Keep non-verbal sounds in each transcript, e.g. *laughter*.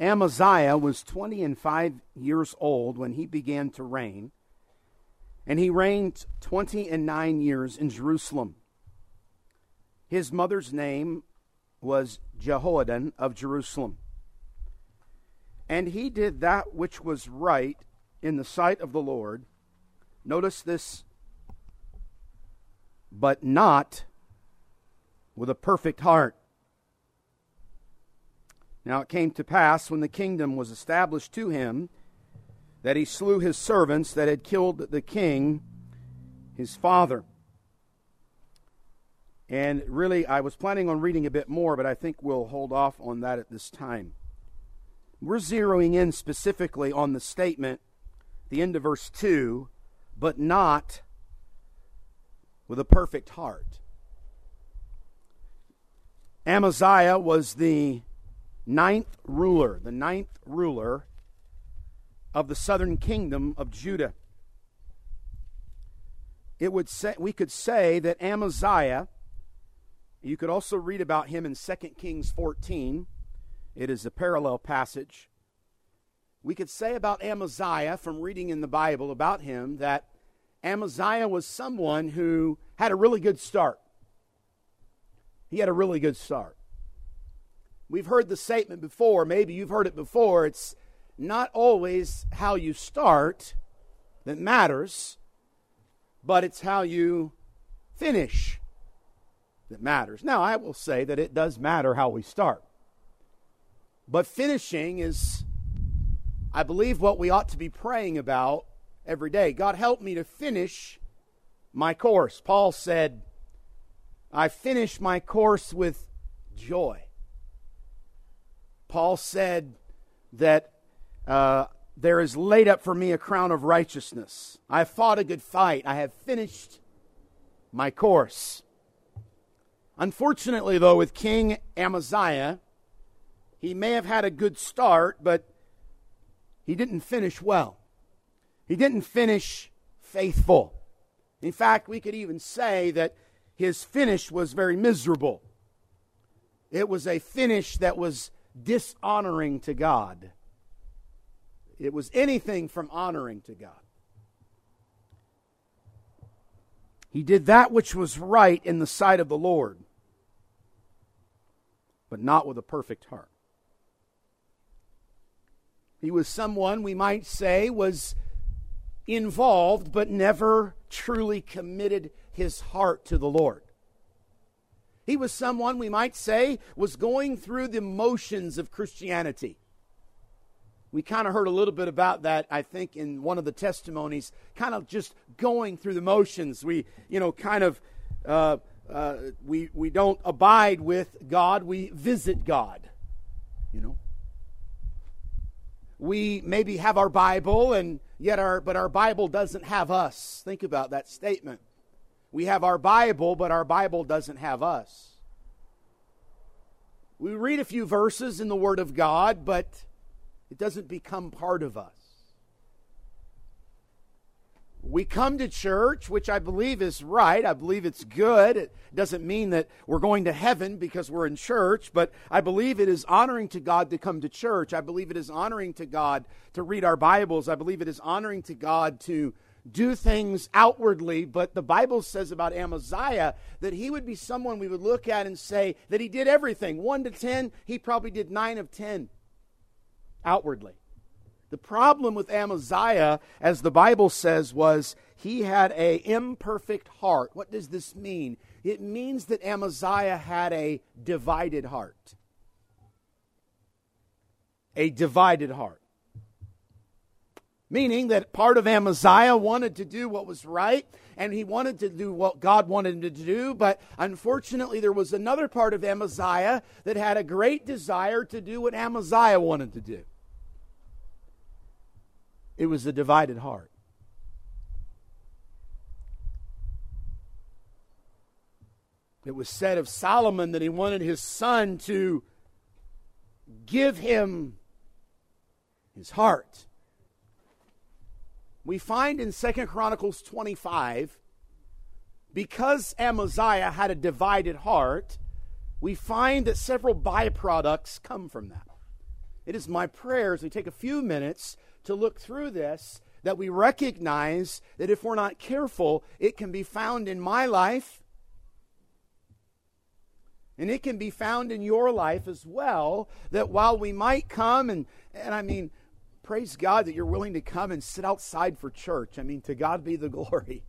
Amaziah was 20 and 5 years old when he began to reign, and he reigned 20 and 9 years in Jerusalem. His mother's name was Jehoaddan of Jerusalem. And he did that which was right in the sight of the Lord. Notice this, but not with a perfect heart. Now it came to pass when the kingdom was established to him that he slew his servants that had killed the king, his father. And really, I was planning on reading a bit more, but I think we'll hold off on that at this time. We're zeroing in specifically on the statement, the end of verse 2, but not with a perfect heart. Amaziah was the ninth ruler, the ninth ruler of the southern kingdom of Judah. It would say, we could say that Amaziah you could also read about him in 2 Kings 14. It is a parallel passage. We could say about Amaziah, from reading in the Bible about him, that Amaziah was someone who had a really good start. He had a really good start. We've heard the statement before, maybe you've heard it before. It's not always how you start that matters, but it's how you finish that matters. Now, I will say that it does matter how we start. But finishing is, I believe, what we ought to be praying about every day. God, help me to finish my course. Paul said, I finish my course with joy. Paul said that uh, there is laid up for me a crown of righteousness. I have fought a good fight. I have finished my course. Unfortunately, though, with King Amaziah, he may have had a good start, but he didn't finish well. He didn't finish faithful. In fact, we could even say that his finish was very miserable. It was a finish that was dishonoring to God. It was anything from honoring to God. He did that which was right in the sight of the Lord but not with a perfect heart. He was someone we might say was involved, but never truly committed his heart to the Lord. He was someone we might say was going through the motions of Christianity. We kind of heard a little bit about that, I think, in one of the testimonies, kind of just going through the motions. We, you know, kind of uh, uh, we, we don't abide with God, we visit God. You know? We maybe have our Bible and yet our but our Bible doesn't have us. Think about that statement. We have our Bible, but our Bible doesn't have us. We read a few verses in the Word of God, but it doesn't become part of us we come to church, which I believe is right. I believe it's good. It doesn't mean that we're going to heaven because we're in church, but I believe it is honoring to God to come to church. I believe it is honoring to God to read our Bibles. I believe it is honoring to God to do things outwardly, but the Bible says about Amaziah that he would be someone we would look at and say that he did everything. 1 to 10, he probably did 9 of 10 outwardly. The problem with Amaziah, as the Bible says, was he had a imperfect heart. What does this mean? It means that Amaziah had a divided heart. A divided heart. Meaning that part of Amaziah wanted to do what was right, and he wanted to do what God wanted him to do, but unfortunately, there was another part of Amaziah that had a great desire to do what Amaziah wanted to do. It was a divided heart. It was said of Solomon that he wanted his son to give him his heart. We find in Second Chronicles 25, because Amaziah had a divided heart, we find that several byproducts come from that. it is my prayer as we take a few minutes to look through this that we recognize that if we're not careful, it can be found in my life and it can be found in your life as well. That while we might come and, and I mean, praise God that you're willing to come and sit outside for church. I mean, to God be the *laughs* glory.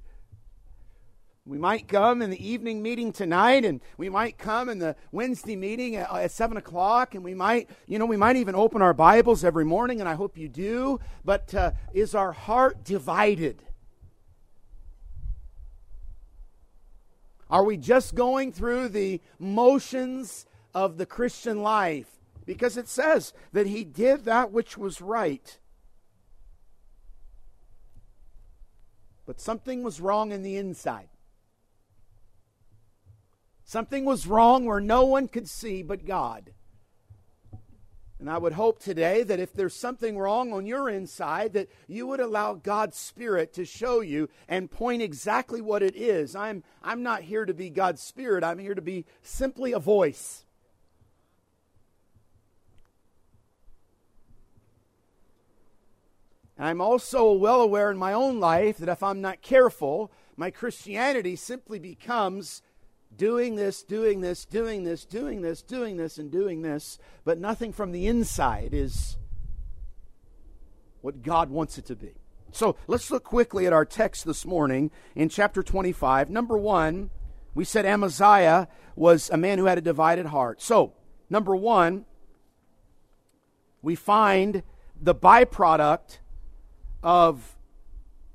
We might come in the evening meeting tonight, and we might come in the Wednesday meeting at, at, seven o'clock, and we might, you know, we might even open our Bibles every morning, and I hope you do. But uh, is our heart divided? Are we just going through the motions of the Christian life? Because it says that he did that which was right. But something was wrong in the inside. Something was wrong where no one could see but God. And I would hope today that if there's something wrong on your inside, that you would allow God's Spirit to show you and point exactly what it is. I'm, I'm not here to be God's Spirit, I'm here to be simply a voice. And I'm also well aware in my own life that if I'm not careful, my Christianity simply becomes doing this, doing this, doing this, doing this, doing this, and doing this, but nothing from the inside is what God wants it to be. So let's look quickly at our text this morning in chapter 25. Number one, we said Amaziah was a man who had a divided heart. So, number one, we find the byproduct of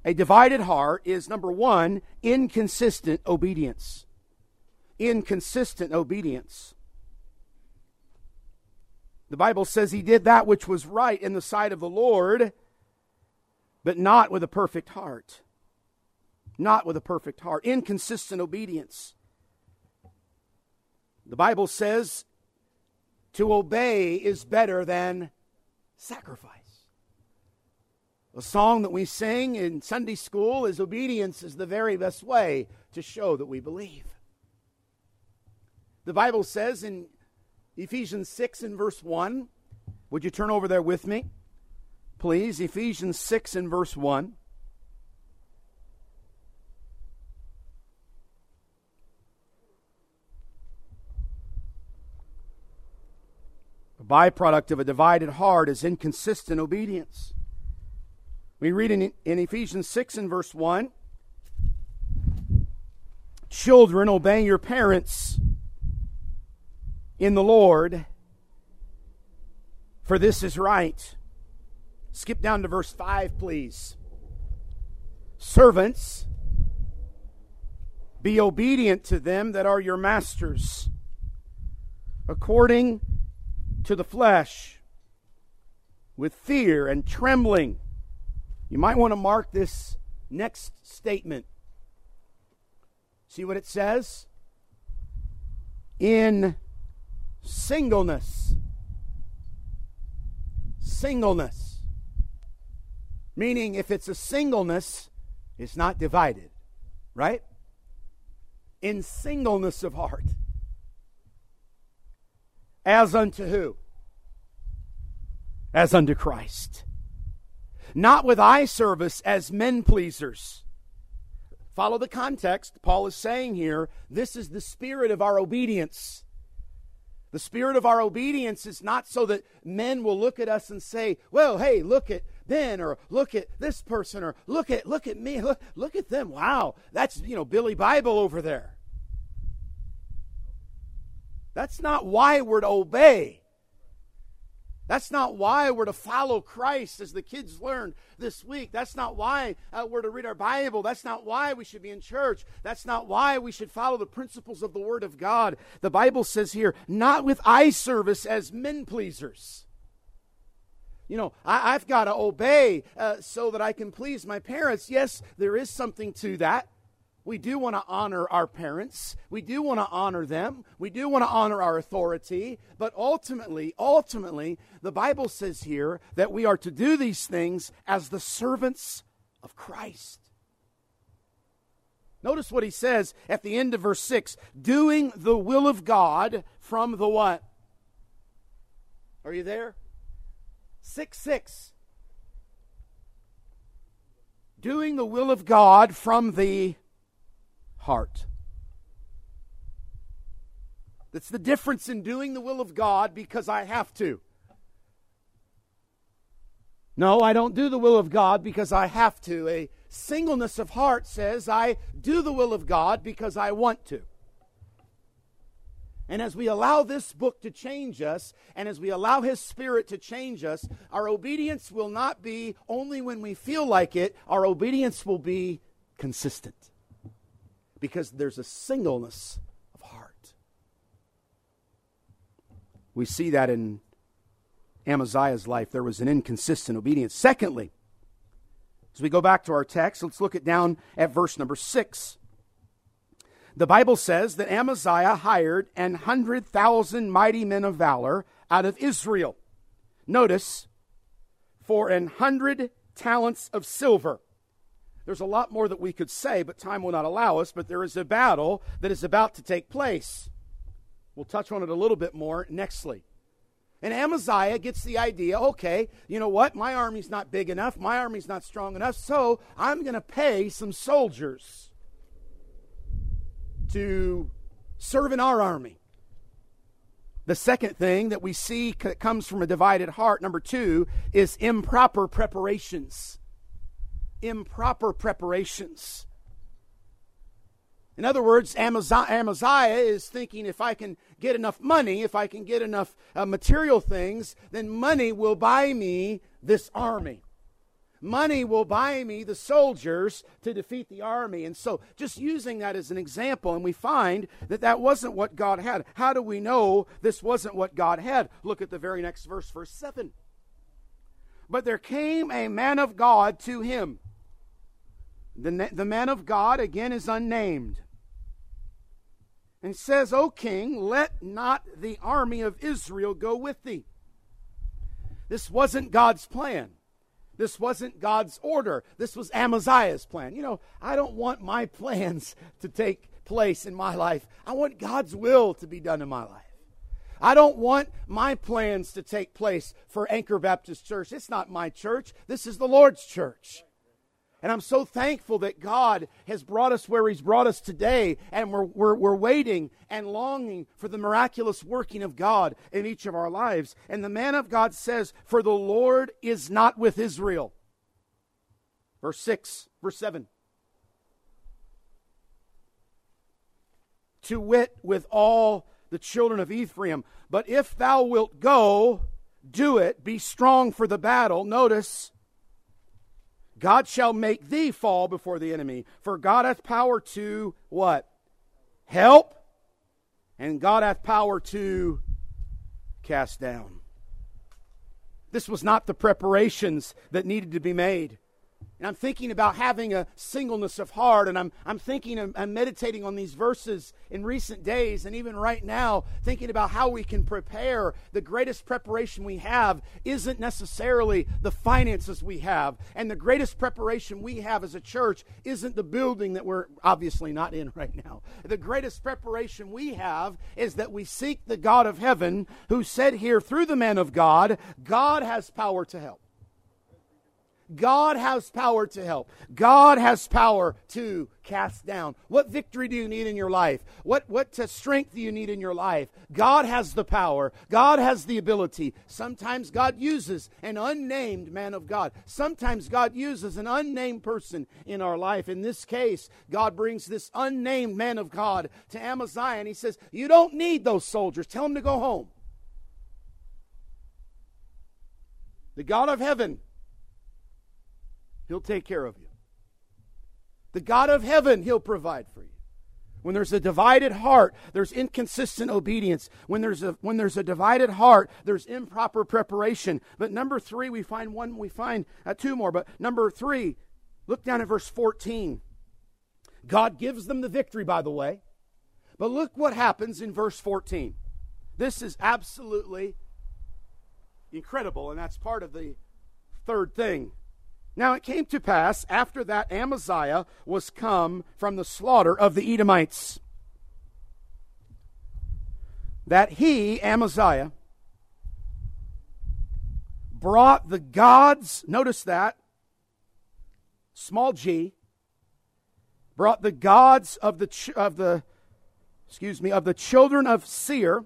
a divided heart is number one, inconsistent obedience inconsistent obedience. The Bible says he did that which was right in the sight of the Lord, but not with a perfect heart. Not with a perfect heart. Inconsistent obedience. The Bible says to obey is better than sacrifice. A song that we sing in Sunday school is obedience is the very best way to show that we believe. The Bible says in Ephesians 6 and verse 1, would you turn over there with me? Please, Ephesians 6 and verse 1. A byproduct of a divided heart is inconsistent obedience. We read in, in Ephesians 6 and verse 1 Children, obey your parents in the Lord, for this is right. Skip down to verse 5, please. Servants, be obedient to them that are your masters, according to the flesh, with fear and trembling. You might want to mark this next statement. See what it says? In singleness. Singleness. Meaning, if it's a singleness, it's not divided, right? In singleness of heart. As unto who? As unto Christ. Not with eye service as men pleasers. Follow the context. Paul is saying here this is the spirit of our obedience. The spirit of our obedience is not so that men will look at us and say, well, hey, look at Ben or look at this person or look at look at me. Look, look at them. Wow. That's, you know, Billy Bible over there. That's not why we're to obey. That's not why we're to follow Christ, as the kids learned this week. That's not why uh, we're to read our Bible. That's not why we should be in church. That's not why we should follow the principles of the Word of God. The Bible says here, not with eye service as men pleasers. You know, I, have got to obey uh, so that I can please my parents. Yes, there is something to that. We do want to honor our parents. We do want to honor them. We do want to honor our authority. But ultimately, ultimately, the Bible says here that we are to do these things as the servants of Christ. Notice what he says at the end of verse 6 doing the will of God from the what? Are you there? 6 6. Doing the will of God from the heart. That's the difference in doing the will of God because I have to. No, I don't do the will of God because I have to. A singleness of heart says I do the will of God because I want to. And as we allow this book to change us, and as we allow His Spirit to change us, our obedience will not be only when we feel like it, our obedience will be consistent. Because there's a singleness of heart. We see that in Amaziah's life. There was an inconsistent obedience. Secondly, as we go back to our text, let's look at down at verse number six. The Bible says that Amaziah hired an hundred thousand mighty men of valor out of Israel. Notice, for an hundred talents of silver. There's a lot more that we could say, but time will not allow us. But there is a battle that is about to take place. We'll touch on it a little bit more nextly. And Amaziah gets the idea okay, you know what? My army's not big enough. My army's not strong enough. So I'm going to pay some soldiers to serve in our army. The second thing that we see that comes from a divided heart, number two, is improper preparations. Improper preparations. In other words, Amaziah, is thinking if I can get enough money, if I can get enough uh, material things, then money will buy me this army. Money will buy me the soldiers to defeat the army. And so, just using that as an example, and we find that that wasn't what God had. How do we know this wasn't what God had? Look at the very next verse, verse 7. But there came a man of God to him. The, the man of God, again, is unnamed and says, O king, let not the army of Israel go with thee. This wasn't God's plan. This wasn't God's order. This was Amaziah's plan. You know, I don't want my *laughs* plans to take place in my life. I want God's will to be done in my life. I don't want my plans to take place for Anchor Baptist Church. It's not my church. This is the Lord's church. And I'm so thankful that God has brought us where He's brought us today, and we're, we're, we're waiting and longing for the miraculous working of God in each of our lives. And the man of God says, For the Lord is not with Israel. Verse 6, verse 7. To wit, with all the children of Ephraim. But if thou wilt go, do it, be strong for the battle. Notice, God shall make thee fall before the enemy. For God hath power to what? Help. And God hath power to cast down. This was not the preparations that needed to be made. And I'm thinking about having a singleness of heart, and I'm, I'm thinking, I'm, I'm meditating on these verses in recent days, and even right now, thinking about how we can prepare. The greatest preparation we have isn't necessarily the finances we have, and the greatest preparation we have as a church isn't the building that we're obviously not in *laughs* right now. The greatest preparation we have is that we seek the God of heaven who said here through the man of God, God has power to help. God has power to help. God has power to cast down. What victory do you need in your life? What, what uh, strength do you need in your life? God has the power. God has the ability. Sometimes God uses an unnamed man of God. Sometimes God uses an unnamed person in our life. In this case, God brings this unnamed man of God to Amaziah and he says, You don't need those soldiers. Tell them to go home. The God of heaven He'll take care of you. The God of heaven, He'll provide for you. When there's a divided heart, there's inconsistent obedience. When there's a when there's a divided heart, there's improper preparation. But number three, we find one, we find uh, two more. But number three, look down at verse 14. God gives them the victory, by the way. But look what happens in verse 14. This is absolutely incredible, and that's part of the third thing now it came to pass after that Amaziah was come from the slaughter of the Edomites that he, Amaziah, brought the gods, notice that, small g, brought the gods of the, of the, excuse me, of the children of Seir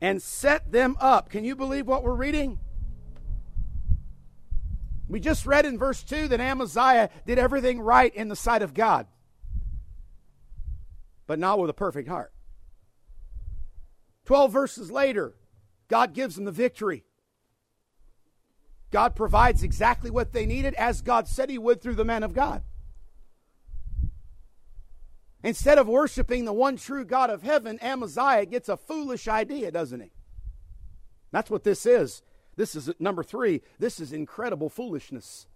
and set them up. Can you believe what we're reading? We just read in verse 2 that Amaziah did everything right in the sight of God, but not with a perfect heart. 12 verses later, God gives them the victory. God provides exactly what they needed as God said He would through the man of God. Instead of worshiping the one true God of heaven, Amaziah gets a foolish idea, doesn't he? That's what this is. This is number three. This is incredible foolishness.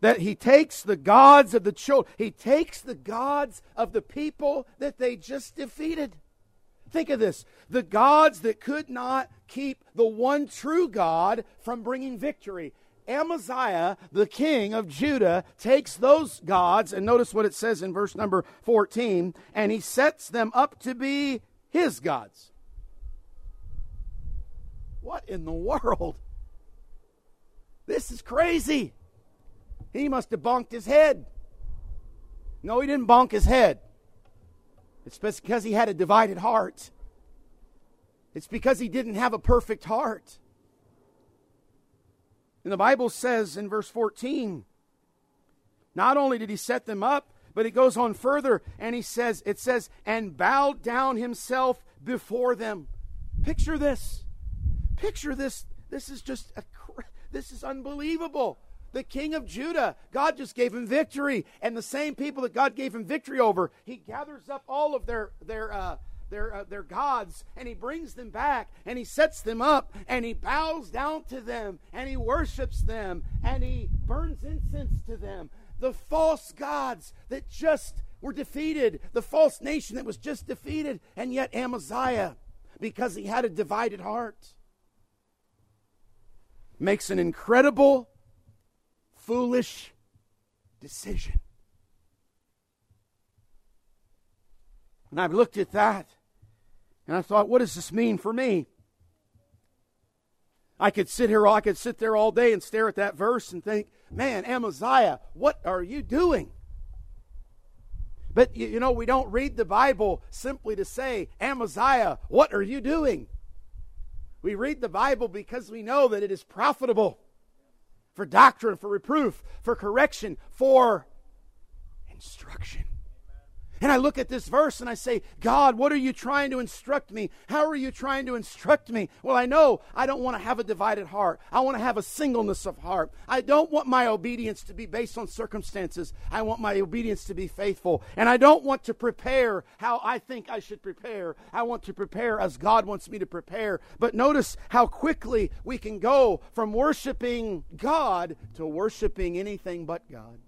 That he takes the gods of the children, he takes the gods of the people that they just defeated. Think of this the gods that could not keep the one true God from bringing victory. Amaziah, the king of Judah, takes those gods, and notice what it says in verse number 14, and he sets them up to be his gods. What in the world? This is crazy. He must have bonked his head. No, he didn't bonk his head. It's because he had a divided heart. It's because he didn't have a perfect heart. And the Bible says in verse 14, not only did he set them up, but it goes on further and he says, it says, and bowed down himself before them. Picture this. Picture this. This is just a, this is unbelievable. The king of Judah, God just gave him victory, and the same people that God gave him victory over, he gathers up all of their their uh, their uh, their gods, and he brings them back, and he sets them up, and he bows down to them, and he worships them, and he burns incense to them. The false gods that just were defeated, the false nation that was just defeated, and yet Amaziah, because he had a divided heart makes an incredible, foolish decision. And I've looked at that and I thought, what does this mean for me? I could sit here, I could sit there all day and stare at that verse and think, man, Amaziah, what are you doing? But you know, we don't read the Bible simply to say, Amaziah, what are you doing? We read the Bible because we know that it is profitable for doctrine, for reproof, for correction, for instruction. And I look at this verse and I say, God, what are you trying to instruct me? How are you trying to instruct me? Well, I know I don't want to have a divided heart. I want to have a singleness of heart. I don't want my obedience to be based on circumstances. I want my obedience to be faithful. And I don't want to prepare how I think I should prepare. I want to prepare as God wants me to prepare. But notice how quickly we can go from worshiping God to worshiping anything but God.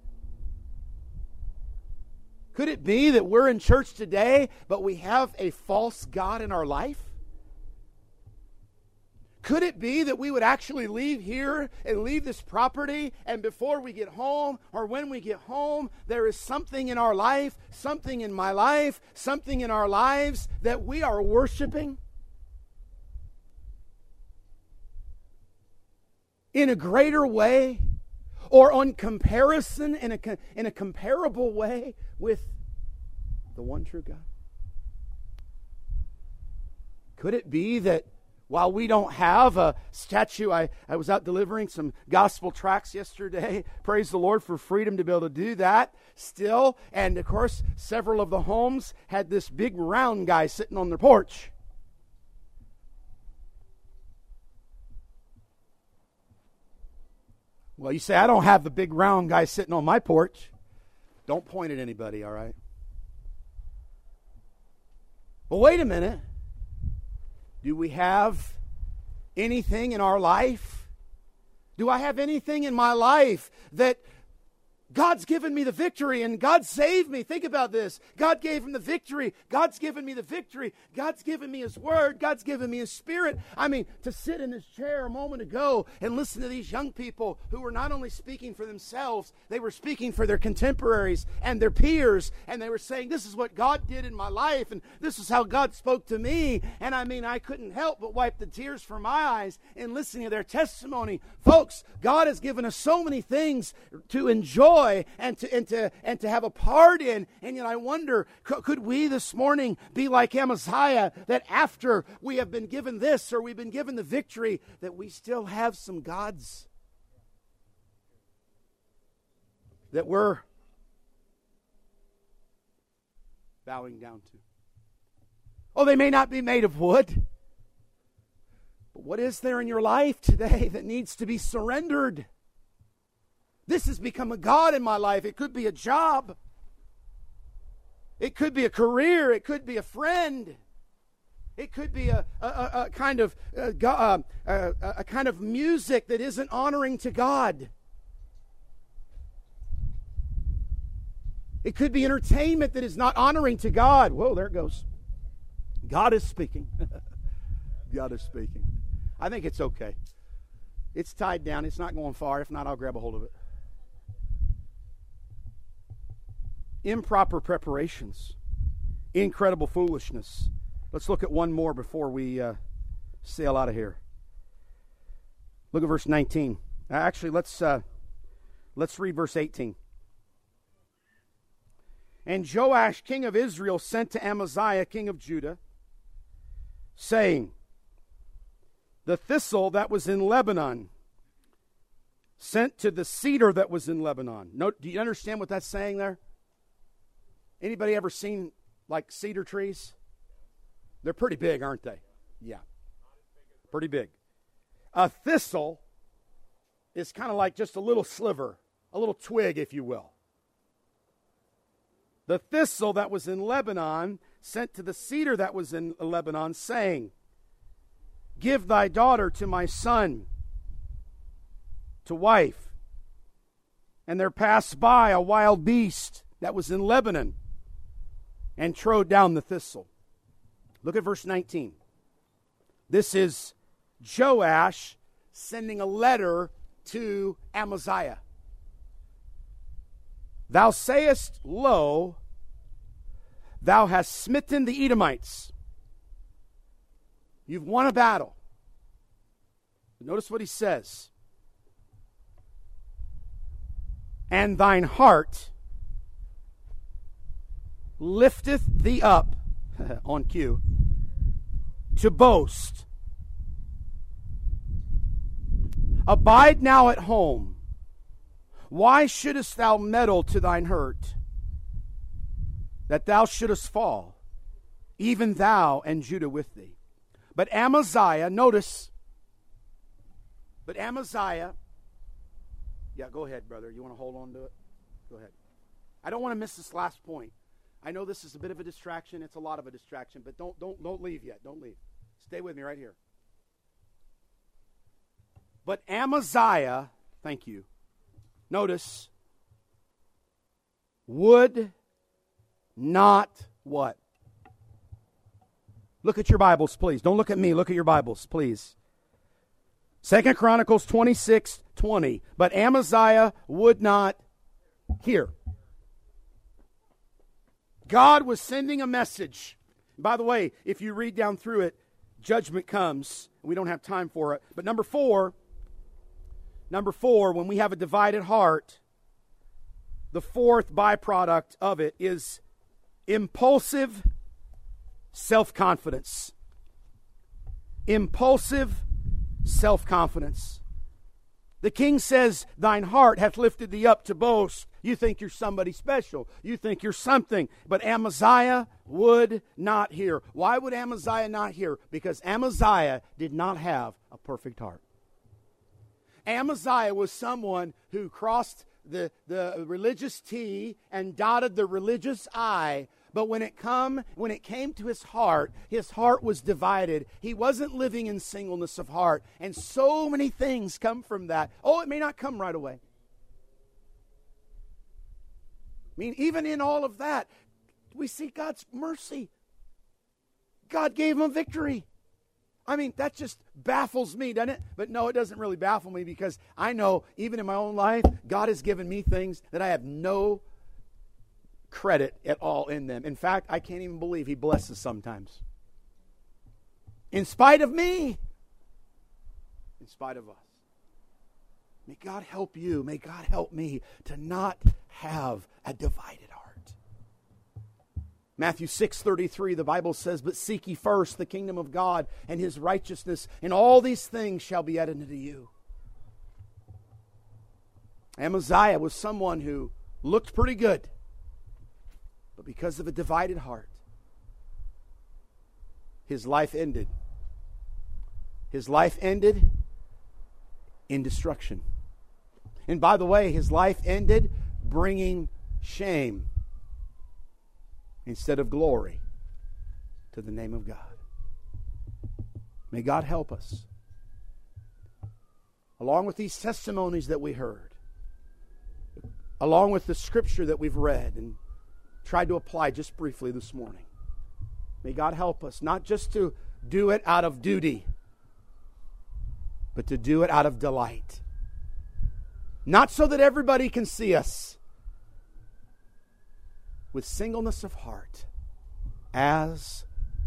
Could it be that we're in church today, but we have a false God in our life? Could it be that we would actually leave here and leave this property, and before we get home, or when we get home, there is something in our life, something in my life, something in our lives that we are worshiping? In a greater way or on comparison in a, in a comparable way with the one true God? Could it be that while we don't have a statue, I, I was out delivering some gospel tracts yesterday. *laughs* Praise the Lord for freedom to be able to do that still. And of course, several of the homes had this big round guy sitting on their porch. Well, you say, I don't have the big round guy sitting on my porch. Don't point at anybody, all right? Well, wait a minute. Do we have anything in our life? Do I have anything in my life that God's given me the victory and God saved me. Think about this. God gave him the victory. God's given me the victory. God's given me his word. God's given me his spirit. I mean, to sit in this chair a moment ago and listen to these young people who were not only speaking for themselves, they were speaking for their contemporaries and their peers. And they were saying, This is what God did in my life and this is how God spoke to me. And I mean, I couldn't help but wipe the tears from my eyes in listening to their testimony. Folks, God has given us so many things to enjoy and to, and to, and to have a part in. And yet I wonder, could we this morning be like Amaziah that after we have been given this or we've been given the victory, that we still have some gods that we're bowing down to? Oh, they may not be made of wood. But what is there in your life today *laughs* that needs to be surrendered? This has become a God in my life. It could be a job, it could be a career, it could be a friend. It could be a, a, a kind of uh, a, a kind of music that isn't honoring to God. It could be entertainment that is not honoring to God. Whoa, there it goes. God is speaking. *laughs* God is speaking. I think it's okay. It's tied down. It's not going far. If not, I'll grab a hold of it. Improper preparations, incredible foolishness. Let's look at one more before we uh, sail out of here. Look at verse 19. Uh, actually, let's uh, let's read verse 18. And Joash, king of Israel, sent to Amaziah, king of Judah, saying, The thistle that was in Lebanon sent to the cedar that was in Lebanon. Note, do you understand what that's saying there? Anybody ever seen like cedar trees? They're pretty big, aren't they? Yeah. Pretty big. A thistle is kind of like just a little sliver, a little twig, if you will. The thistle that was in Lebanon sent to the cedar that was in Lebanon, saying, Give thy daughter to my son to wife. And there passed by a wild beast that was in Lebanon and trode down the thistle. Look at verse 19. This is Joash sending a letter to Amaziah. Thou sayest, Lo, thou hast smitten the Edomites. You've won a battle. Notice what he says. And thine heart lifteth thee up, *laughs* on cue, to boast. Abide now at home. Why shouldest thou meddle to thine hurt, that thou shouldest fall, even thou and Judah with thee? But Amaziah, notice, but Amaziah, yeah, go ahead, brother. You want to hold on to it? Go ahead. I don't want to miss this last point. I know this is a bit of a distraction. It's a lot of a distraction, but don't don't don't leave yet. Don't leave. Stay with me right here. But Amaziah, thank you. Notice would not what? Look at your Bibles, please. Don't look at me. Look at your Bibles, please. Second Chronicles 26, 20. But Amaziah would not hear. God was sending a message. By the way, if you read down through it, judgment comes. We don't have time for it. But number four, number four, when we have a divided heart, the fourth byproduct of it is impulsive self confidence. Impulsive self confidence. The king says, Thine heart hath lifted thee up to boast. You think you're somebody special. You think you're something. But Amaziah would not hear. Why would Amaziah not hear? Because Amaziah did not have a perfect heart. Amaziah was someone who crossed the, the religious T and dotted the religious I but when it come when it came to his heart, his heart was divided. He wasn't living in singleness of heart. And so many things come from that. Oh, it may not come right away. I mean, even in all of that, we see God's mercy. God gave him victory. I mean, that just baffles me, doesn't it? But no, it doesn't really baffle me because I know even in my own life, God has given me things that I have no credit at all in them. In fact, I can't even believe He blesses sometimes. In spite of me, in spite of us. May God help you. May God help me to not have a divided heart. Matthew 6:33 the Bible says, "But seek ye first the kingdom of God and his righteousness, and all these things shall be added unto you." Amaziah was someone who looked pretty good, but because of a divided heart, his life ended. His life ended in destruction. And by the way, his life ended bringing shame instead of glory to the name of God. May God help us. Along with these testimonies that we heard, along with the scripture that we've read and tried to apply just briefly this morning, may God help us not just to do it out of duty, but to do it out of delight. Not so that everybody can see us, with singleness of heart, as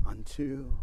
unto